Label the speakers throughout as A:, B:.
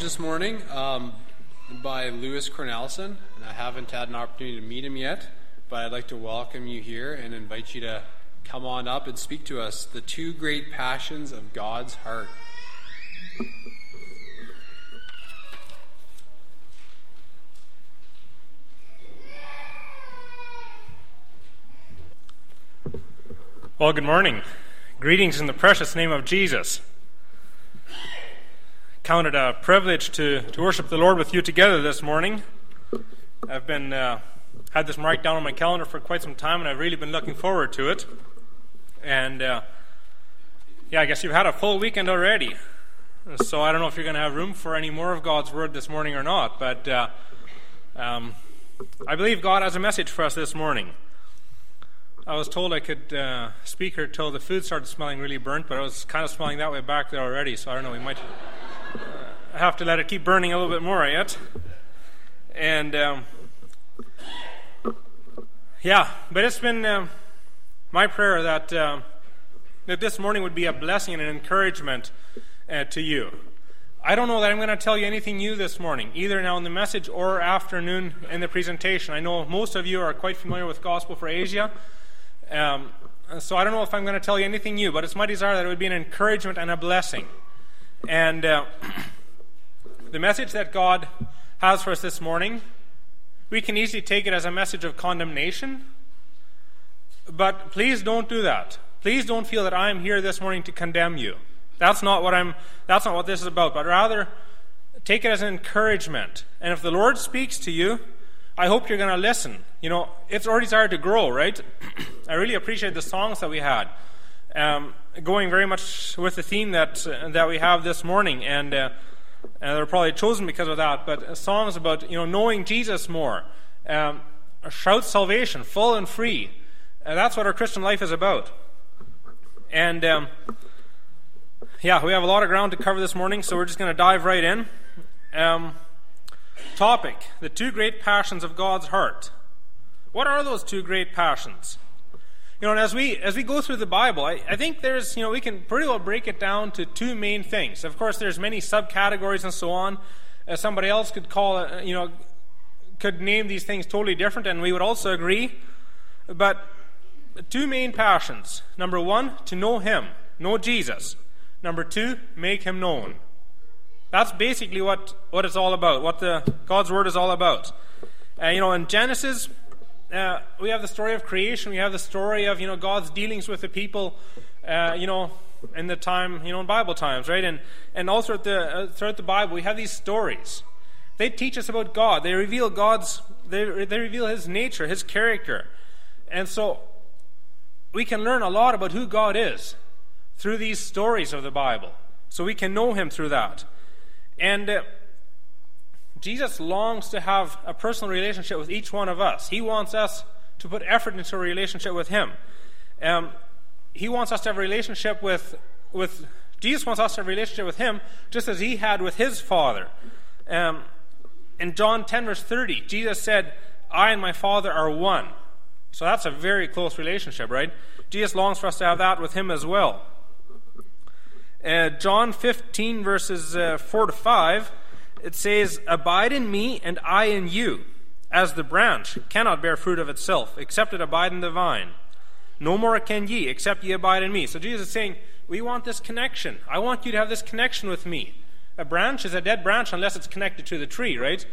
A: this morning um, by Lewis Cornelison, and I haven't had an opportunity to meet him yet, but I'd like to welcome you here and invite you to come on up and speak to us the two great passions of God's heart.
B: Well, good morning. Greetings in the precious name of Jesus. Counted a privilege to, to worship the Lord with you together this morning. I've been uh, had this marked down on my calendar for quite some time, and I've really been looking forward to it. And uh, yeah, I guess you've had a full weekend already. So I don't know if you're going to have room for any more of God's word this morning or not, but uh, um, I believe God has a message for us this morning. I was told I could uh, speak here till the food started smelling really burnt, but I was kind of smelling that way back there already, so I don't know. We might uh, have to let it keep burning a little bit more yet. And um, yeah, but it's been uh, my prayer that uh, that this morning would be a blessing and an encouragement uh, to you. I don't know that I'm going to tell you anything new this morning, either now in the message or afternoon in the presentation. I know most of you are quite familiar with Gospel for Asia. Um, so I don't know if I'm going to tell you anything new, but it's my desire that it would be an encouragement and a blessing. And uh, the message that God has for us this morning, we can easily take it as a message of condemnation. But please don't do that. Please don't feel that I'm here this morning to condemn you. That's not what I'm. That's not what this is about. But rather, take it as an encouragement. And if the Lord speaks to you, I hope you're going to listen. You know, it's our desire to grow, right? I really appreciate the songs that we had, um, going very much with the theme that uh, that we have this morning, and uh, they're probably chosen because of that. But songs about you know knowing Jesus more, um, shout salvation, full and free. And that's what our Christian life is about. And um, yeah, we have a lot of ground to cover this morning, so we're just going to dive right in. Um, topic the two great passions of God's heart. What are those two great passions? You know, and as we as we go through the Bible, I, I think there's you know we can pretty well break it down to two main things. Of course, there's many subcategories and so on. Uh, somebody else could call you know, could name these things totally different, and we would also agree. But two main passions: number one, to know Him, know Jesus. Number two, make Him known. That's basically what, what it's all about, what the God's Word is all about. Uh, you know, in Genesis, uh, we have the story of creation. We have the story of you know God's dealings with the people. Uh, you know, in the time you know in Bible times, right? And and all throughout the uh, throughout the Bible, we have these stories. They teach us about God. They reveal God's. They they reveal His nature, His character, and so we can learn a lot about who God is through these stories of the Bible. So we can know Him through that. And uh, Jesus longs to have a personal relationship with each one of us. He wants us to put effort into a relationship with Him. Um, he wants us to have a relationship with, with Jesus wants us to have a relationship with Him just as He had with His Father. Um, in John 10, verse 30, Jesus said, I and my Father are one. So that's a very close relationship, right? Jesus longs for us to have that with Him as well. Uh, John 15, verses uh, 4 to 5, it says, Abide in me, and I in you, as the branch cannot bear fruit of itself, except it abide in the vine. No more can ye, except ye abide in me. So Jesus is saying, We want this connection. I want you to have this connection with me. A branch is a dead branch unless it's connected to the tree, right?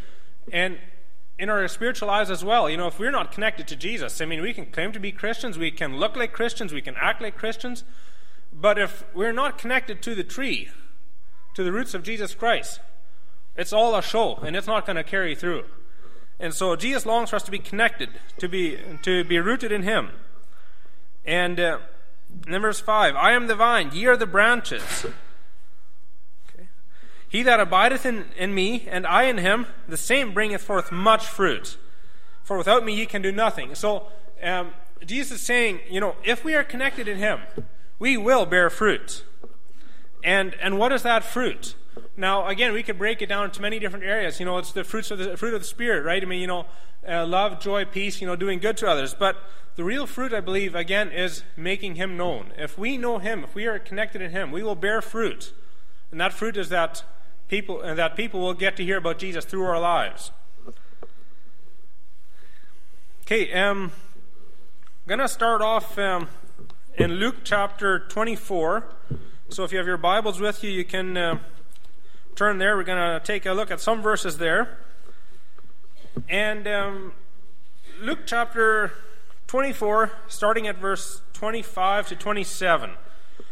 B: And in our spiritual lives as well, you know, if we're not connected to Jesus, I mean, we can claim to be Christians, we can look like Christians, we can act like Christians, but if we're not connected to the tree, to the roots of Jesus Christ, it's all a show and it's not going to carry through. And so Jesus longs for us to be connected, to be to be rooted in Him. And, uh, then verse five: I am the vine; ye are the branches. Okay. He that abideth in, in me, and I in him, the same bringeth forth much fruit. For without me ye can do nothing. So um, Jesus is saying, you know, if we are connected in Him, we will bear fruit. And, and what is that fruit? Now, again, we could break it down into many different areas. You know, it's the fruits of the fruit of the Spirit, right? I mean, you know, uh, love, joy, peace, you know, doing good to others. But the real fruit, I believe, again, is making Him known. If we know Him, if we are connected in Him, we will bear fruit. And that fruit is that people, and that people will get to hear about Jesus through our lives. Okay, um, I'm to start off um, in Luke chapter 24. So if you have your Bibles with you, you can uh, turn there. We're going to take a look at some verses there. And um, Luke chapter 24, starting at verse 25 to 27.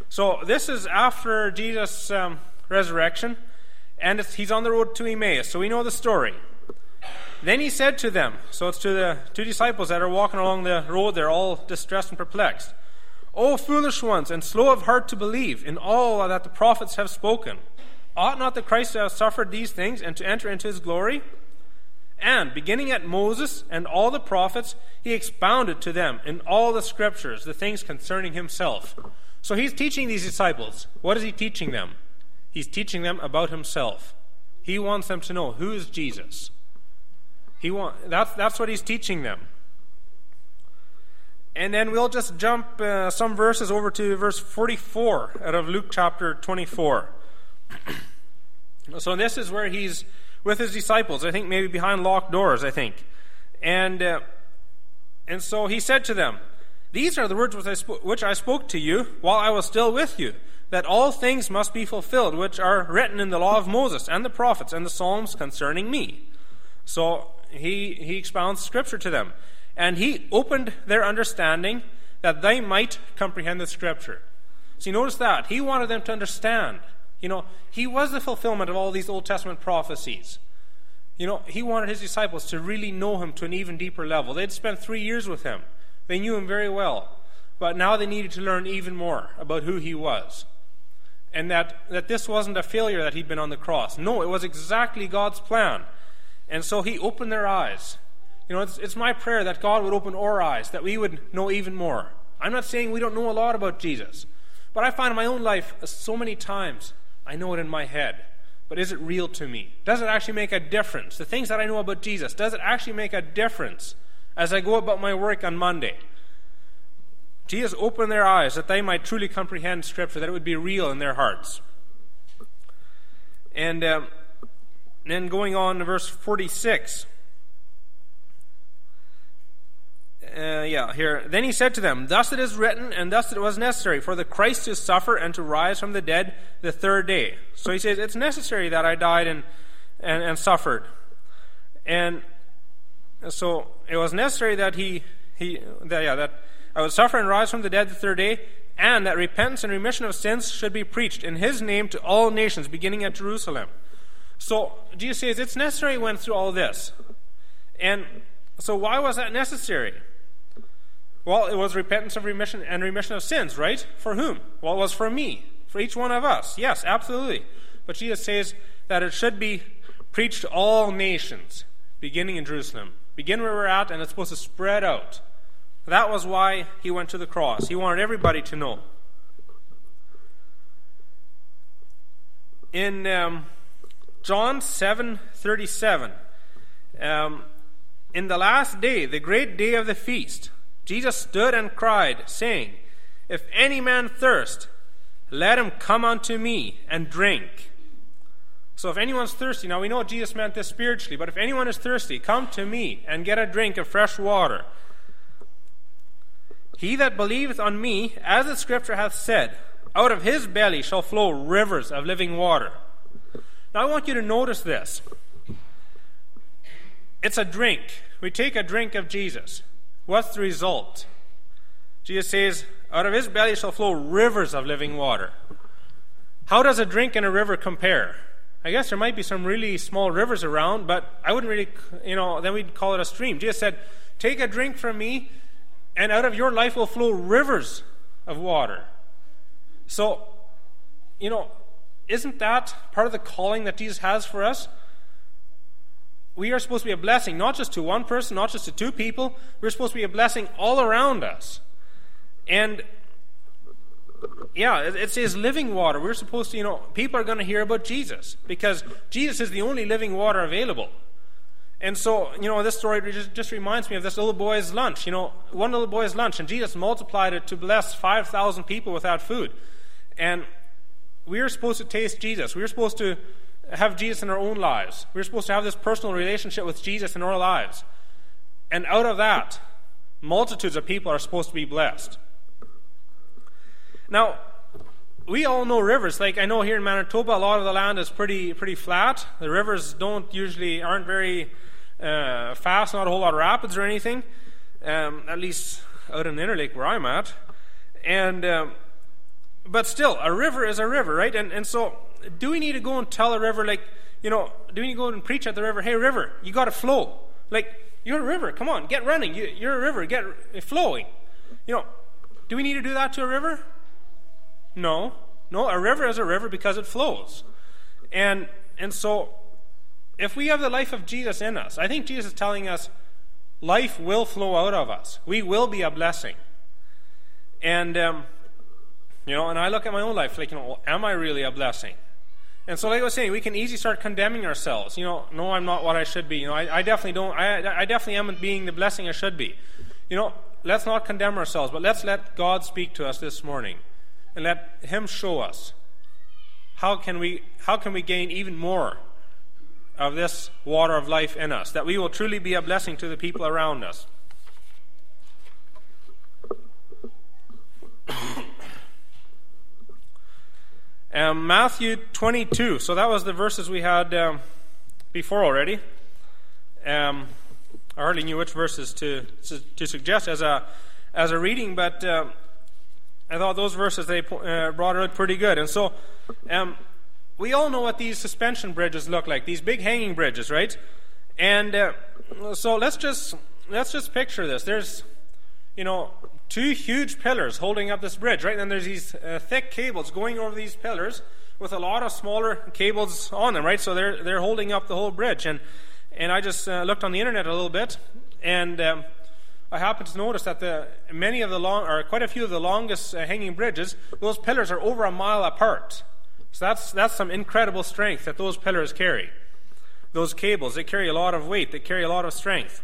B: So this is after Jesus' um, resurrection, and he's on the road to Emmaus. So we know the story. Then he said to them, so it's to the two disciples that are walking along the road, they're all distressed and perplexed. O foolish ones, and slow of heart to believe in all that the prophets have spoken. Ought not the Christ to have suffered these things and to enter into his glory? And, beginning at Moses and all the prophets, he expounded to them in all the scriptures the things concerning himself. So he's teaching these disciples. What is he teaching them? He's teaching them about himself. He wants them to know who is Jesus. He want, that's, that's what he's teaching them. And then we'll just jump uh, some verses over to verse 44 out of Luke chapter 24. so this is where he's with his disciples. I think maybe behind locked doors, I think. And, uh, and so he said to them, These are the words which I, sp- which I spoke to you while I was still with you, that all things must be fulfilled which are written in the law of Moses and the prophets and the Psalms concerning me. So he, he expounds scripture to them. And he opened their understanding that they might comprehend the scripture. You notice that. He wanted them to understand. You know, he was the fulfillment of all these Old Testament prophecies. You know, he wanted his disciples to really know him to an even deeper level. They'd spent three years with him, they knew him very well. But now they needed to learn even more about who he was. And that, that this wasn't a failure that he'd been on the cross. No, it was exactly God's plan. And so he opened their eyes. You know, it's, it's my prayer that God would open our eyes, that we would know even more. I'm not saying we don't know a lot about Jesus, but I find in my own life so many times I know it in my head, but is it real to me? Does it actually make a difference? The things that I know about Jesus, does it actually make a difference as I go about my work on Monday? Jesus opened their eyes that they might truly comprehend Scripture, that it would be real in their hearts. And um, then going on to verse 46. Uh, yeah, here. Then he said to them, Thus it is written, and thus it was necessary for the Christ to suffer and to rise from the dead the third day. So he says, It's necessary that I died and, and, and suffered. And so it was necessary that he, he that, yeah, that I would suffer and rise from the dead the third day, and that repentance and remission of sins should be preached in his name to all nations, beginning at Jerusalem. So Jesus says it's necessary went through all this. And so why was that necessary? Well, it was repentance of remission and remission of sins, right? For whom? Well, it was for me, for each one of us. Yes, absolutely. But Jesus says that it should be preached to all nations, beginning in Jerusalem. Begin where we're at, and it's supposed to spread out. That was why he went to the cross. He wanted everybody to know. In um, John 7:37. Um, in the last day, the great day of the feast, Jesus stood and cried, saying, If any man thirst, let him come unto me and drink. So if anyone's thirsty, now we know Jesus meant this spiritually, but if anyone is thirsty, come to me and get a drink of fresh water. He that believeth on me, as the scripture hath said, out of his belly shall flow rivers of living water. Now, I want you to notice this. It's a drink. We take a drink of Jesus. What's the result? Jesus says, Out of his belly shall flow rivers of living water. How does a drink and a river compare? I guess there might be some really small rivers around, but I wouldn't really, you know, then we'd call it a stream. Jesus said, Take a drink from me, and out of your life will flow rivers of water. So, you know, isn't that part of the calling that Jesus has for us? We are supposed to be a blessing, not just to one person, not just to two people. We're supposed to be a blessing all around us. And yeah, it says living water. We're supposed to, you know, people are going to hear about Jesus because Jesus is the only living water available. And so, you know, this story just, just reminds me of this little boy's lunch. You know, one little boy's lunch, and Jesus multiplied it to bless 5,000 people without food. And we are supposed to taste Jesus. We are supposed to have Jesus in our own lives. We're supposed to have this personal relationship with Jesus in our lives. And out of that, multitudes of people are supposed to be blessed. Now, we all know rivers. Like I know here in Manitoba, a lot of the land is pretty pretty flat. The rivers don't usually aren't very uh, fast, not a whole lot of rapids or anything. Um, at least out in the Interlake where I'm at, and um, but still, a river is a river, right? And and so, do we need to go and tell a river like, you know, do we need to go and preach at the river? Hey, river, you got to flow. Like you're a river. Come on, get running. You, you're a river. Get flowing. You know, do we need to do that to a river? No. No, a river is a river because it flows. And and so if we have the life of Jesus in us, I think Jesus is telling us life will flow out of us. We will be a blessing. And um, you know, and I look at my own life like, you know, am I really a blessing? And so, like I was saying, we can easily start condemning ourselves. You know, no, I'm not what I should be. You know, I, I definitely don't. I, I definitely am being the blessing I should be. You know, let's not condemn ourselves, but let's let God speak to us this morning and let Him show us how can we, how can we gain even more of this water of life in us, that we will truly be a blessing to the people around us. Um, Matthew 22. So that was the verses we had um, before already. Um, I hardly knew which verses to, to, suggest as a, as a reading, but. Uh, I thought those verses they uh, brought out pretty good. And so, um, we all know what these suspension bridges look like. These big hanging bridges, right? And uh, so let's just let's just picture this. There's, you know, two huge pillars holding up this bridge, right? And there's these uh, thick cables going over these pillars with a lot of smaller cables on them, right? So they're they're holding up the whole bridge. And and I just uh, looked on the internet a little bit, and um, I happened to notice that the, many of the long, or quite a few of the longest uh, hanging bridges, those pillars are over a mile apart. So that's, that's some incredible strength that those pillars carry. Those cables, they carry a lot of weight, they carry a lot of strength.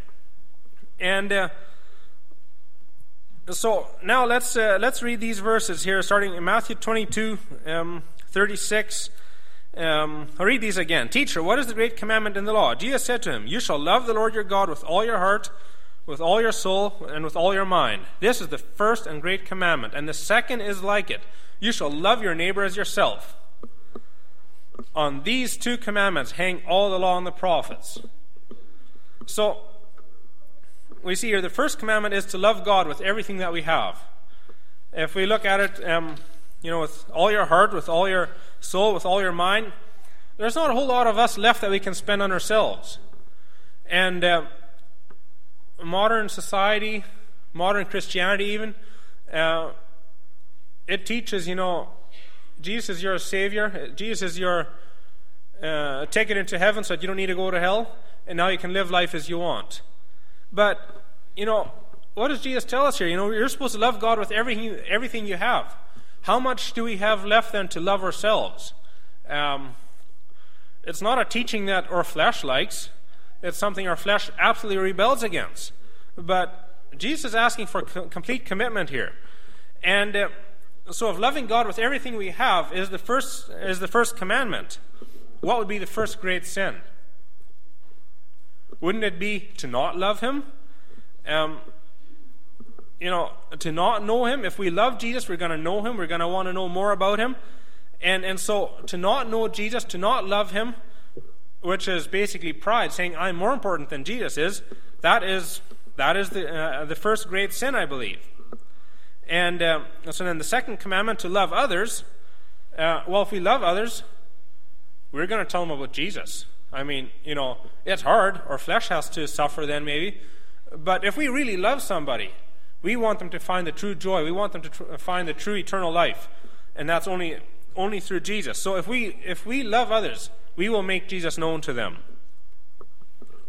B: And uh, so now let's, uh, let's read these verses here, starting in Matthew 22, um, 36. Um, I'll read these again. Teacher, what is the great commandment in the law? Jesus said to him, You shall love the Lord your God with all your heart with all your soul and with all your mind. This is the first and great commandment, and the second is like it. You shall love your neighbor as yourself. On these two commandments hang all the law and the prophets. So, we see here the first commandment is to love God with everything that we have. If we look at it, um, you know, with all your heart, with all your soul, with all your mind, there's not a whole lot of us left that we can spend on ourselves. And uh, modern society, modern Christianity, even, uh, it teaches, you know, Jesus is your Savior. Jesus is your uh, ticket into heaven so that you don't need to go to hell, and now you can live life as you want. But, you know, what does Jesus tell us here? You know, you're supposed to love God with everything, everything you have. How much do we have left then to love ourselves? Um, it's not a teaching that our flesh likes. It's something our flesh absolutely rebels against. But Jesus is asking for complete commitment here. And uh, so, if loving God with everything we have is the first is the first commandment, what would be the first great sin? Wouldn't it be to not love Him? Um, you know, to not know Him. If we love Jesus, we're going to know Him. We're going to want to know more about Him. And and so, to not know Jesus, to not love Him, which is basically pride, saying I'm more important than Jesus is, that is that is the uh, the first great sin, I believe. And uh, so then the second commandment to love others. Uh, well, if we love others, we're going to tell them about Jesus. I mean, you know, it's hard. Our flesh has to suffer then, maybe. But if we really love somebody, we want them to find the true joy. We want them to tr- find the true eternal life, and that's only only through Jesus. So if we if we love others, we will make Jesus known to them.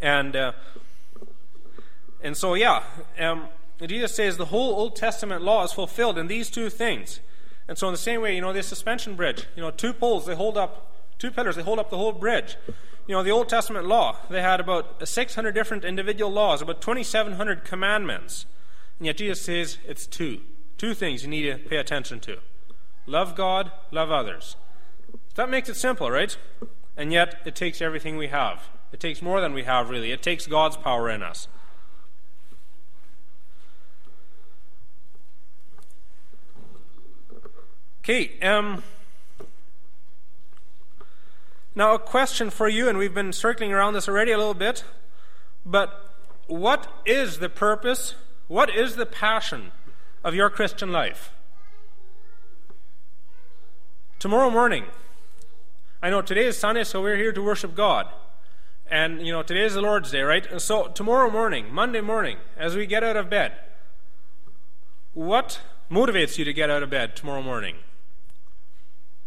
B: And uh, and so, yeah, um, Jesus says the whole Old Testament law is fulfilled in these two things. And so, in the same way, you know, this suspension bridge, you know, two poles, they hold up, two pillars, they hold up the whole bridge. You know, the Old Testament law, they had about 600 different individual laws, about 2,700 commandments. And yet, Jesus says it's two. Two things you need to pay attention to love God, love others. That makes it simple, right? And yet, it takes everything we have. It takes more than we have, really. It takes God's power in us. Okay, um, now a question for you, and we've been circling around this already a little bit, but what is the purpose, what is the passion of your Christian life? Tomorrow morning, I know today is Sunday, so we're here to worship God. And, you know, today is the Lord's Day, right? And so tomorrow morning, Monday morning, as we get out of bed, what motivates you to get out of bed tomorrow morning?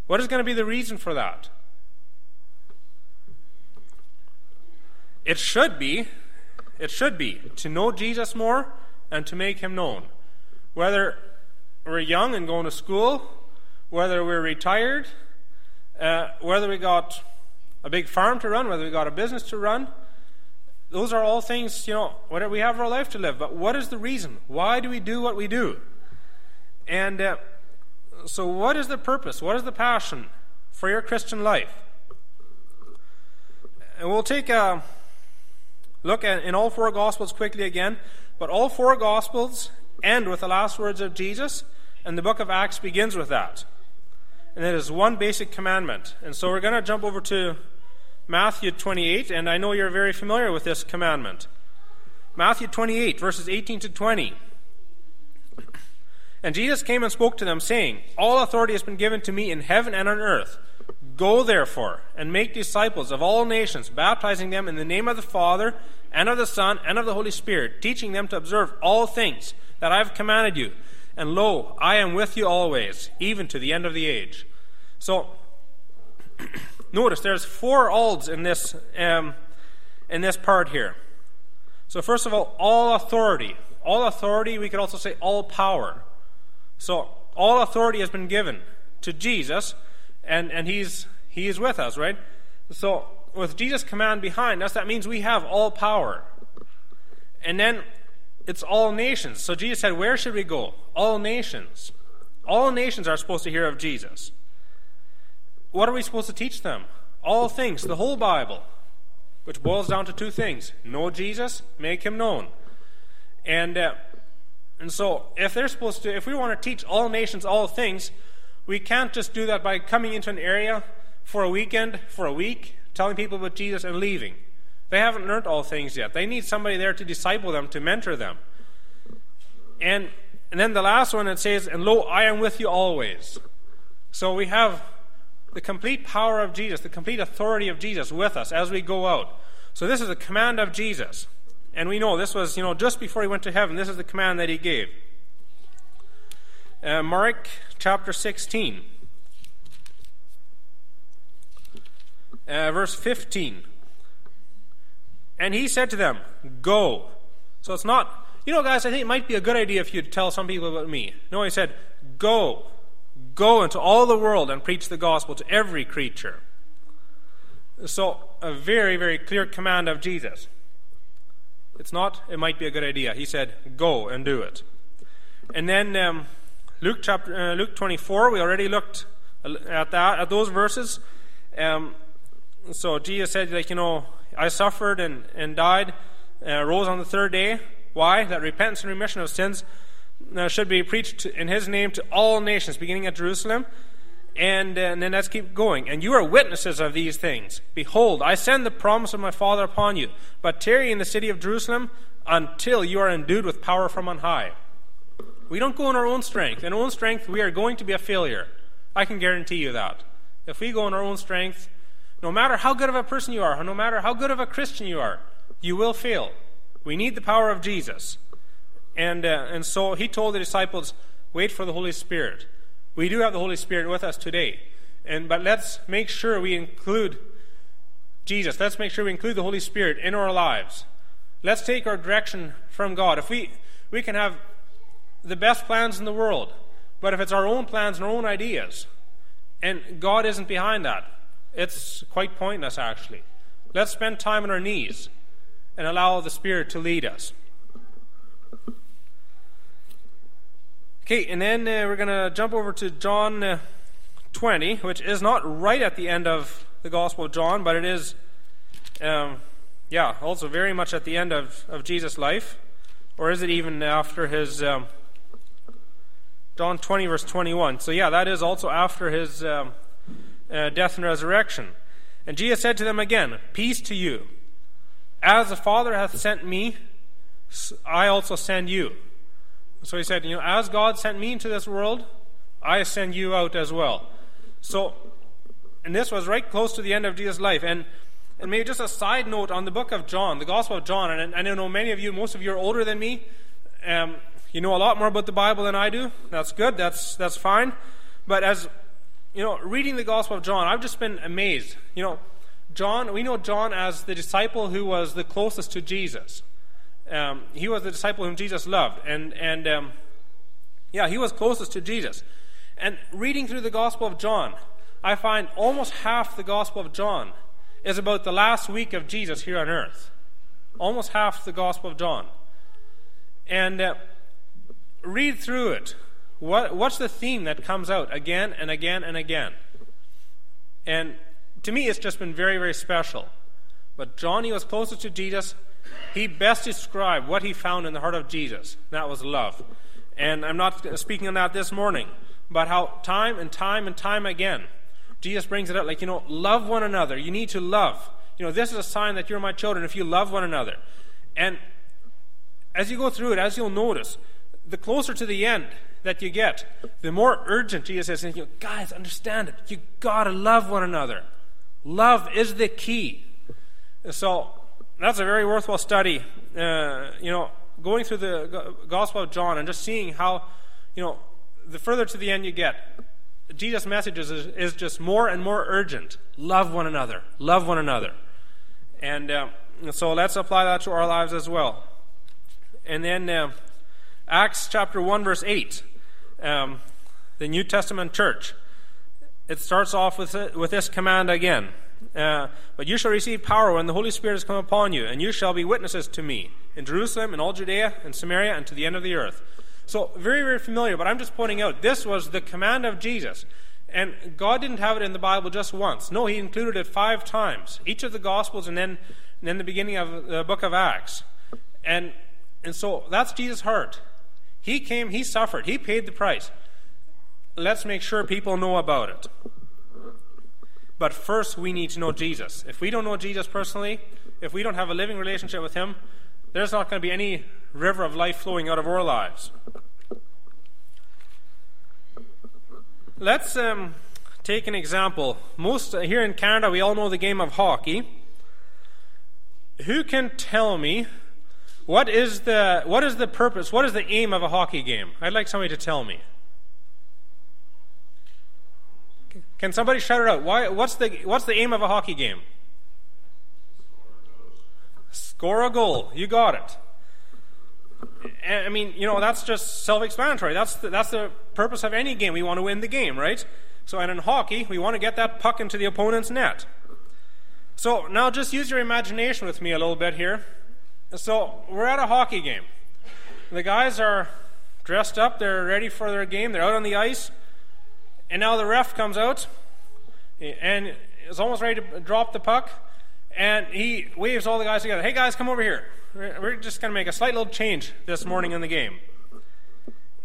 B: What is going to be the reason for that? It should be, it should be to know Jesus more and to make him known. Whether we're young and going to school, whether we're retired, uh, whether we got a big farm to run, whether we got a business to run, those are all things, you know, whatever we have our life to live. But what is the reason? Why do we do what we do? And uh, so, what is the purpose? What is the passion for your Christian life? And we'll take a look at in all four Gospels quickly again. But all four Gospels end with the last words of Jesus, and the book of Acts begins with that. And it is one basic commandment. And so we're going to jump over to Matthew 28, and I know you're very familiar with this commandment. Matthew 28, verses 18 to 20. And Jesus came and spoke to them, saying, All authority has been given to me in heaven and on earth. Go therefore and make disciples of all nations, baptizing them in the name of the Father, and of the Son, and of the Holy Spirit, teaching them to observe all things that I have commanded you. And lo, I am with you always, even to the end of the age. So, notice there's four alls in this, um, in this part here. So, first of all, all authority. All authority, we could also say all power. So all authority has been given to Jesus, and, and he's, he is with us, right? So with Jesus' command behind us, that means we have all power. And then it's all nations. So Jesus said, Where should we go? All nations. All nations are supposed to hear of Jesus. What are we supposed to teach them? All things, the whole Bible, which boils down to two things know Jesus, make him known. And uh, and so, if they're supposed to, if we want to teach all nations all things, we can't just do that by coming into an area for a weekend, for a week, telling people about Jesus and leaving. They haven't learned all things yet. They need somebody there to disciple them, to mentor them. And, and then the last one it says, And lo, I am with you always. So we have the complete power of Jesus, the complete authority of Jesus with us as we go out. So this is a command of Jesus. And we know this was, you know, just before he went to heaven, this is the command that he gave. Uh, Mark chapter 16, uh, verse 15. And he said to them, Go. So it's not, you know, guys, I think it might be a good idea if you tell some people about me. No, he said, Go. Go into all the world and preach the gospel to every creature. So, a very, very clear command of Jesus. It's not, it might be a good idea. He said, go and do it. And then um, Luke chapter uh, Luke 24, we already looked at that, at those verses. Um, so Jesus said, like, you know, I suffered and, and died, uh, rose on the third day. Why? That repentance and remission of sins uh, should be preached in his name to all nations, beginning at Jerusalem. And, uh, and, then let's keep going. And you are witnesses of these things. Behold, I send the promise of my Father upon you, but tarry in the city of Jerusalem until you are endued with power from on high. We don't go on our own strength. In our own strength, we are going to be a failure. I can guarantee you that. If we go on our own strength, no matter how good of a person you are, no matter how good of a Christian you are, you will fail. We need the power of Jesus. And, uh, and so he told the disciples, wait for the Holy Spirit. We do have the Holy Spirit with us today. And, but let's make sure we include Jesus. Let's make sure we include the Holy Spirit in our lives. Let's take our direction from God. If we, we can have the best plans in the world, but if it's our own plans and our own ideas, and God isn't behind that, it's quite pointless, actually. Let's spend time on our knees and allow the Spirit to lead us. Okay, and then uh, we're going to jump over to John uh, 20, which is not right at the end of the Gospel of John, but it is, um, yeah, also very much at the end of, of Jesus' life. Or is it even after his. Um, John 20, verse 21. So, yeah, that is also after his um, uh, death and resurrection. And Jesus said to them again, Peace to you. As the Father hath sent me, I also send you. So he said, You know, as God sent me into this world, I send you out as well. So, and this was right close to the end of Jesus' life. And, and maybe just a side note on the book of John, the Gospel of John, and I know many of you, most of you are older than me. Um, you know a lot more about the Bible than I do. That's good. That's that's fine. But as you know, reading the Gospel of John, I've just been amazed. You know, John. We know John as the disciple who was the closest to Jesus. Um, he was the disciple whom Jesus loved, and and um, yeah, he was closest to Jesus. And reading through the Gospel of John, I find almost half the Gospel of John is about the last week of Jesus here on earth. Almost half the Gospel of John. And uh, read through it. What, what's the theme that comes out again and again and again? And to me, it's just been very, very special. But John, he was closest to Jesus. He best described what he found in the heart of Jesus. That was love. And I'm not speaking on that this morning, but how time and time and time again, Jesus brings it up like, you know, love one another. You need to love. You know, this is a sign that you're my children if you love one another. And as you go through it, as you'll notice, the closer to the end that you get, the more urgent Jesus is. You guys, understand it. You gotta love one another. Love is the key. So that's a very worthwhile study. Uh, you know, going through the Gospel of John and just seeing how, you know, the further to the end you get, Jesus' message is, is just more and more urgent. Love one another. Love one another. And uh, so let's apply that to our lives as well. And then. Uh, Acts chapter 1, verse 8, um, the New Testament church. It starts off with, with this command again. Uh, but you shall receive power when the Holy Spirit has come upon you, and you shall be witnesses to me in Jerusalem, in all Judea, and Samaria, and to the end of the earth. So, very, very familiar, but I'm just pointing out this was the command of Jesus. And God didn't have it in the Bible just once. No, He included it five times, each of the Gospels, and then, and then the beginning of the book of Acts. And, and so that's Jesus' heart. He came, he suffered, he paid the price. Let's make sure people know about it. But first, we need to know Jesus. If we don't know Jesus personally, if we don't have a living relationship with him, there's not going to be any river of life flowing out of our lives. Let's um, take an example. Most uh, here in Canada, we all know the game of hockey. Who can tell me what is the what is the purpose? What is the aim of a hockey game? I'd like somebody to tell me. Can somebody shout it out? Why, what's the what's the aim of a hockey game? Score a goal. You got it. I mean, you know, that's just self-explanatory. That's the, that's the purpose of any game. We want to win the game, right? So, and in hockey, we want to get that puck into the opponent's net. So now, just use your imagination with me a little bit here. So we're at a hockey game. The guys are dressed up, they're ready for their game, they're out on the ice, and now the ref comes out and is almost ready to drop the puck, and he waves all the guys together. Hey guys, come over here. We're just going to make a slight little change this morning in the game.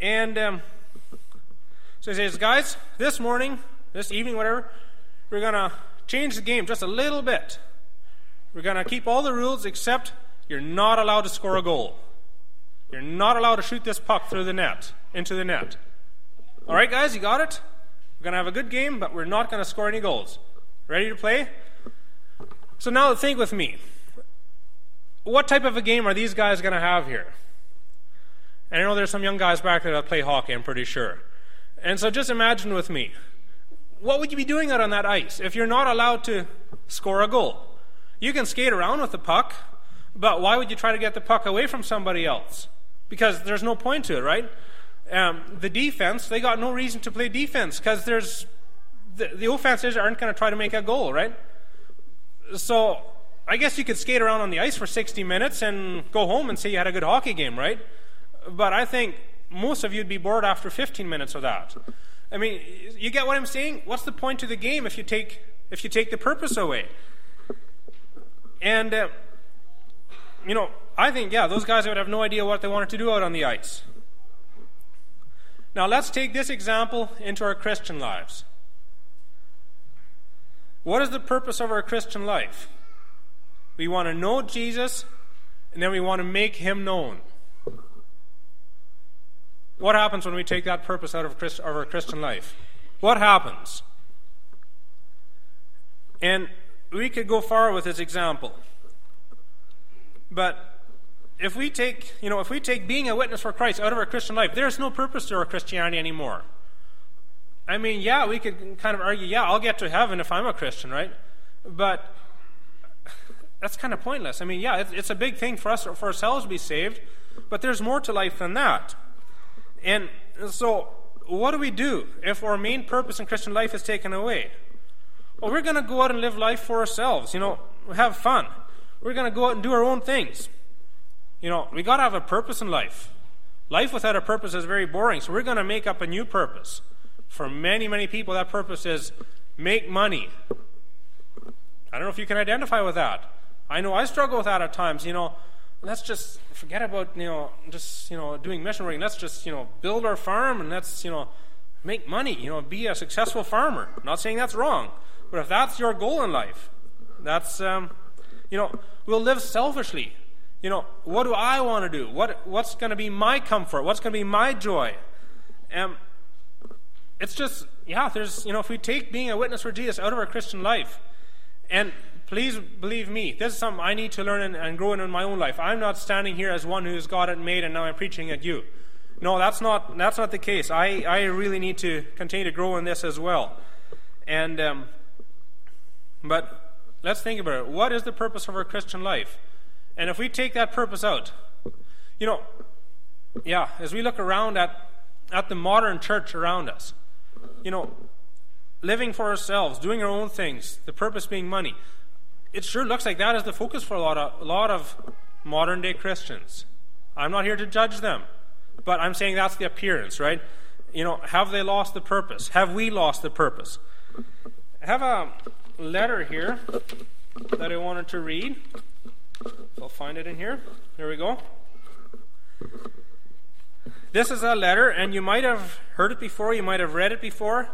B: And um, so he says, guys, this morning, this evening, whatever, we're going to change the game just a little bit. We're going to keep all the rules except you're not allowed to score a goal. You're not allowed to shoot this puck through the net, into the net. All right, guys, you got it? We're going to have a good game, but we're not going to score any goals. Ready to play? So now think with me. What type of a game are these guys going to have here? And I know there's some young guys back there that play hockey, I'm pretty sure. And so just imagine with me. What would you be doing out on that ice if you're not allowed to score a goal? You can skate around with the puck, but why would you try to get the puck away from somebody else? Because there's no point to it, right? Um, the defense, they got no reason to play defense because there's the, the offenses aren't going to try to make a goal, right? So I guess you could skate around on the ice for 60 minutes and go home and say you had a good hockey game, right? But I think most of you'd be bored after 15 minutes of that. I mean, you get what I'm saying? What's the point to the game if you take if you take the purpose away. And, uh, you know, I think, yeah, those guys would have no idea what they wanted to do out on the ice. Now, let's take this example into our Christian lives. What is the purpose of our Christian life? We want to know Jesus, and then we want to make him known. What happens when we take that purpose out of, Christ, of our Christian life? What happens? And we could go far with this example. But if we take, you know, if we take being a witness for Christ out of our Christian life, there's no purpose to our Christianity anymore. I mean, yeah, we could kind of argue, yeah, I'll get to heaven if I'm a Christian, right? But that's kind of pointless. I mean, yeah, it's, it's a big thing for us, for ourselves to be saved, but there's more to life than that. And so, what do we do if our main purpose in Christian life is taken away? Well, we're going to go out and live life for ourselves, you know, have fun. We're going to go out and do our own things. You know, we got to have a purpose in life. Life without a purpose is very boring, so we're going to make up a new purpose. For many, many people, that purpose is make money. I don't know if you can identify with that. I know I struggle with that at times. You know, let's just forget about you know just you know doing mission work. Let's just you know build our farm and let's you know make money. You know, be a successful farmer. I'm not saying that's wrong, but if that's your goal in life, that's um, you know we'll live selfishly. You know, what do I want to do? What, what's going to be my comfort? What's going to be my joy? And it's just, yeah, there's, you know, if we take being a witness for Jesus out of our Christian life, and please believe me, this is something I need to learn and, and grow in in my own life. I'm not standing here as one who's got it made and now I'm preaching at you. No, that's not, that's not the case. I, I really need to continue to grow in this as well. And, um, but let's think about it. What is the purpose of our Christian life? And if we take that purpose out, you know, yeah, as we look around at, at the modern church around us, you know, living for ourselves, doing our own things, the purpose being money, it sure looks like that is the focus for a lot of, a lot of modern day Christians. I'm not here to judge them, but I'm saying that's the appearance, right? You know, have they lost the purpose? Have we lost the purpose? Have a letter here that I wanted to read. I'll find it in here. Here we go. This is a letter, and you might have heard it before, you might have read it before.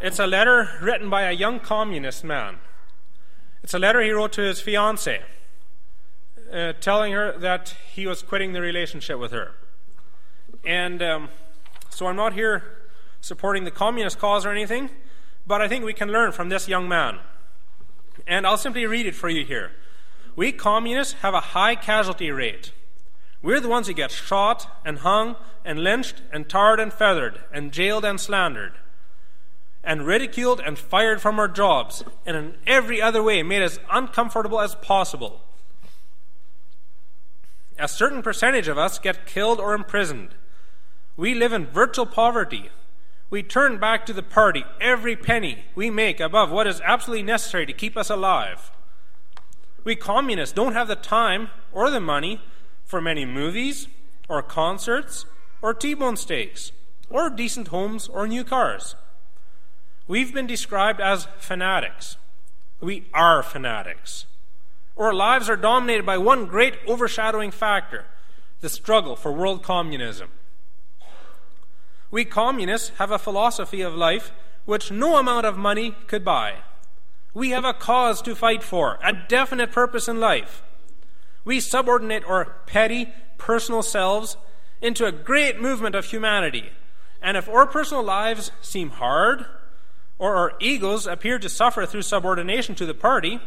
B: It's a letter written by a young communist man. It's a letter he wrote to his fiancee, uh, telling her that he was quitting the relationship with her. And um, so I'm not here supporting the communist cause or anything, but I think we can learn from this young man. And I'll simply read it for you here. We communists have a high casualty rate. We're the ones who get shot and hung and lynched and tarred and feathered and jailed and slandered and ridiculed and fired from our jobs and in every other way made as uncomfortable as possible. A certain percentage of us get killed or imprisoned. We live in virtual poverty. We turn back to the party every penny we make above what is absolutely necessary to keep us alive. We communists don't have the time or the money for many movies or concerts or T bone steaks or decent homes or new cars. We've been described as fanatics. We are fanatics. Our lives are dominated by one great overshadowing factor the struggle for world communism. We communists have a philosophy of life which no amount of money could buy. We have a cause to fight for, a definite purpose in life. We subordinate our petty, personal selves into a great movement of humanity. And if our personal lives seem hard, or our egos appear to suffer through subordination to the party,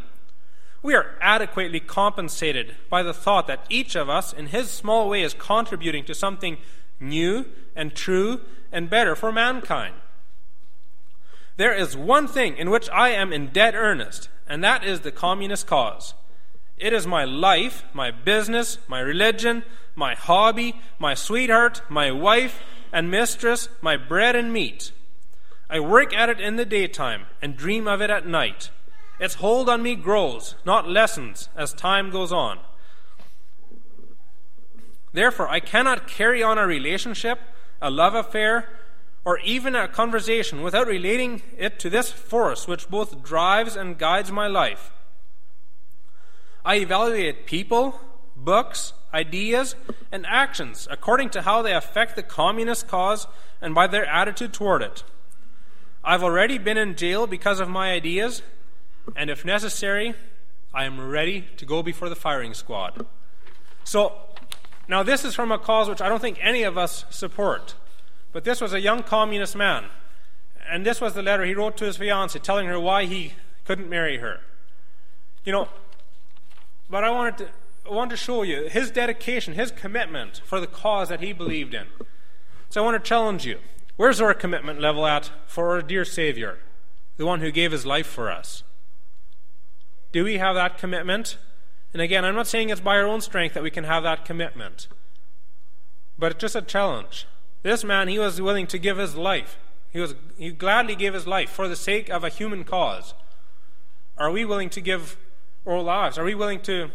B: we are adequately compensated by the thought that each of us, in his small way, is contributing to something new and true and better for mankind. There is one thing in which I am in dead earnest, and that is the communist cause. It is my life, my business, my religion, my hobby, my sweetheart, my wife and mistress, my bread and meat. I work at it in the daytime and dream of it at night. Its hold on me grows, not lessens, as time goes on. Therefore, I cannot carry on a relationship, a love affair, or even a conversation without relating it to this force which both drives and guides my life. I evaluate people, books, ideas, and actions according to how they affect the communist cause and by their attitude toward it. I've already been in jail because of my ideas, and if necessary, I am ready to go before the firing squad. So, now this is from a cause which I don't think any of us support. But this was a young communist man. And this was the letter he wrote to his fiancée telling her why he couldn't marry her. You know, but I wanted to, I wanted to show you his dedication, his commitment for the cause that he believed in. So I want to challenge you. Where's our commitment level at for our dear Savior, the one who gave his life for us? Do we have that commitment? And again, I'm not saying it's by our own strength that we can have that commitment, but it's just a challenge. This man, he was willing to give his life. He, was, he gladly gave his life for the sake of a human cause. Are we willing to give our lives? Are we willing to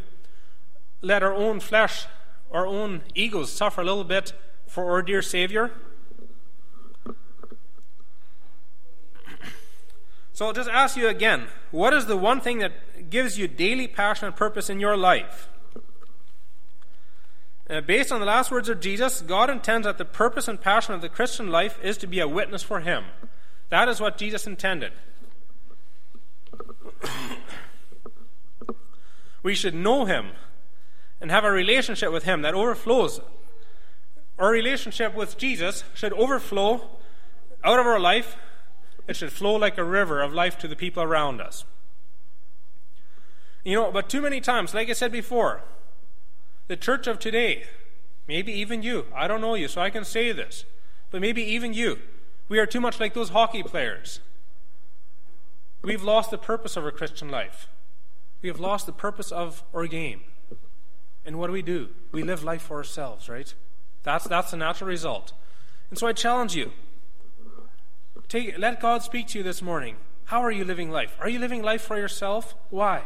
B: let our own flesh, our own egos suffer a little bit for our dear Savior? So I'll just ask you again what is the one thing that gives you daily passion and purpose in your life? Uh, based on the last words of Jesus, God intends that the purpose and passion of the Christian life is to be a witness for Him. That is what Jesus intended. we should know Him and have a relationship with Him that overflows. Our relationship with Jesus should overflow out of our life. It should flow like a river of life to the people around us. You know, but too many times, like I said before, the church of today, maybe even you, I don't know you, so I can say this, but maybe even you, we are too much like those hockey players. We've lost the purpose of our Christian life. We have lost the purpose of our game. And what do we do? We live life for ourselves, right? That's, that's the natural result. And so I challenge you. Take, let God speak to you this morning. How are you living life? Are you living life for yourself? Why?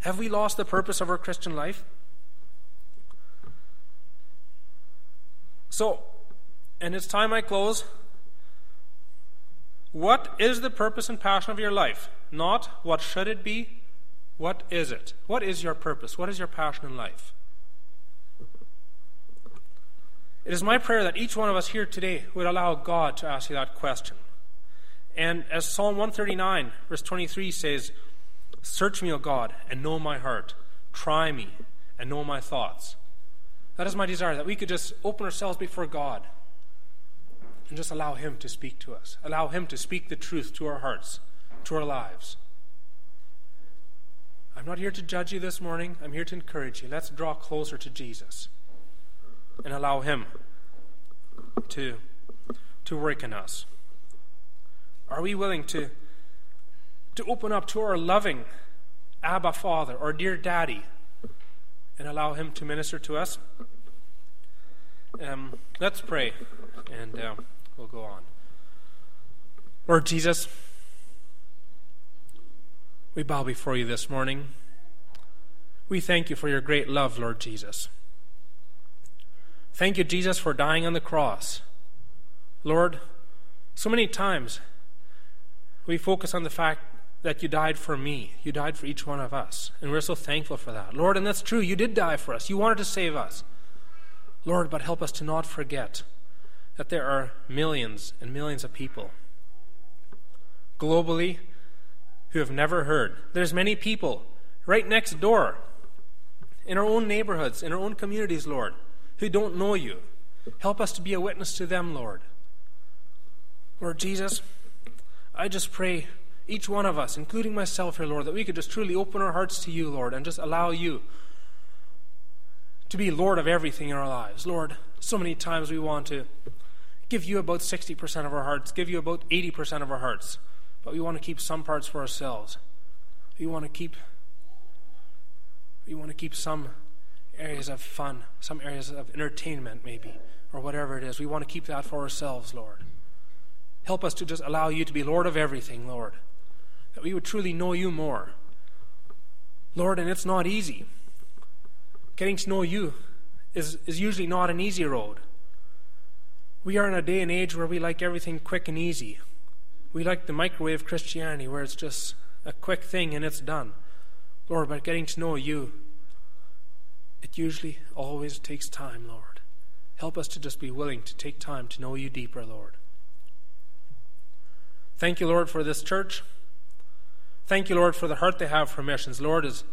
B: Have we lost the purpose of our Christian life? So, and it's time I close. What is the purpose and passion of your life? Not what should it be, what is it? What is your purpose? What is your passion in life? It is my prayer that each one of us here today would allow God to ask you that question. And as Psalm 139, verse 23 says, Search me, O God, and know my heart. Try me and know my thoughts. That is my desire, that we could just open ourselves before God and just allow Him to speak to us. Allow Him to speak the truth to our hearts, to our lives. I'm not here to judge you this morning. I'm here to encourage you. Let's draw closer to Jesus and allow Him to, to work in us. Are we willing to to open up to our loving Abba Father or dear Daddy and allow Him to minister to us. Um, let's pray and uh, we'll go on. Lord Jesus, we bow before you this morning. We thank you for your great love, Lord Jesus. Thank you, Jesus, for dying on the cross. Lord, so many times we focus on the fact that you died for me. You died for each one of us. And we're so thankful for that. Lord, and that's true. You did die for us. You wanted to save us. Lord, but help us to not forget that there are millions and millions of people globally who have never heard. There's many people right next door in our own neighborhoods, in our own communities, Lord, who don't know you. Help us to be a witness to them, Lord. Lord Jesus, I just pray each one of us, including myself here, Lord, that we could just truly open our hearts to you, Lord, and just allow you to be Lord of everything in our lives. Lord, so many times we want to give you about 60% of our hearts, give you about 80% of our hearts, but we want to keep some parts for ourselves. We want to keep we want to keep some areas of fun, some areas of entertainment maybe, or whatever it is. We want to keep that for ourselves, Lord. Help us to just allow you to be Lord of everything, Lord that we would truly know you more. Lord, and it's not easy. Getting to know you is, is usually not an easy road. We are in a day and age where we like everything quick and easy. We like the microwave Christianity where it's just a quick thing and it's done. Lord, but getting to know you, it usually always takes time, Lord. Help us to just be willing to take time to know you deeper, Lord. Thank you, Lord, for this church. Thank you, Lord, for the heart they have for missions. Lord, is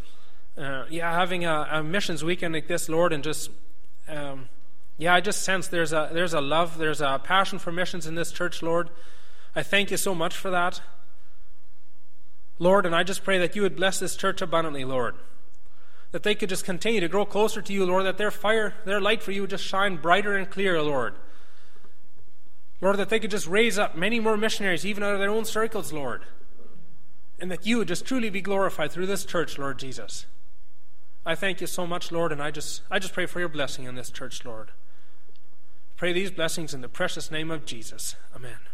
B: uh, yeah, having a, a, missions weekend like this, Lord, and just um, yeah, I just sense there's a there's a love, there's a passion for missions in this church, Lord. I thank you so much for that. Lord, and I just pray that you would bless this church abundantly, Lord. That they could just continue to grow closer to you, Lord, that their fire, their light for you would just shine brighter and clearer, Lord. Lord, that they could just raise up many more missionaries, even out of their own circles, Lord. And that you would just truly be glorified through this church, Lord Jesus. I thank you so much, Lord, and I just I just pray for your blessing in this church, Lord. Pray these blessings in the precious name of Jesus. Amen.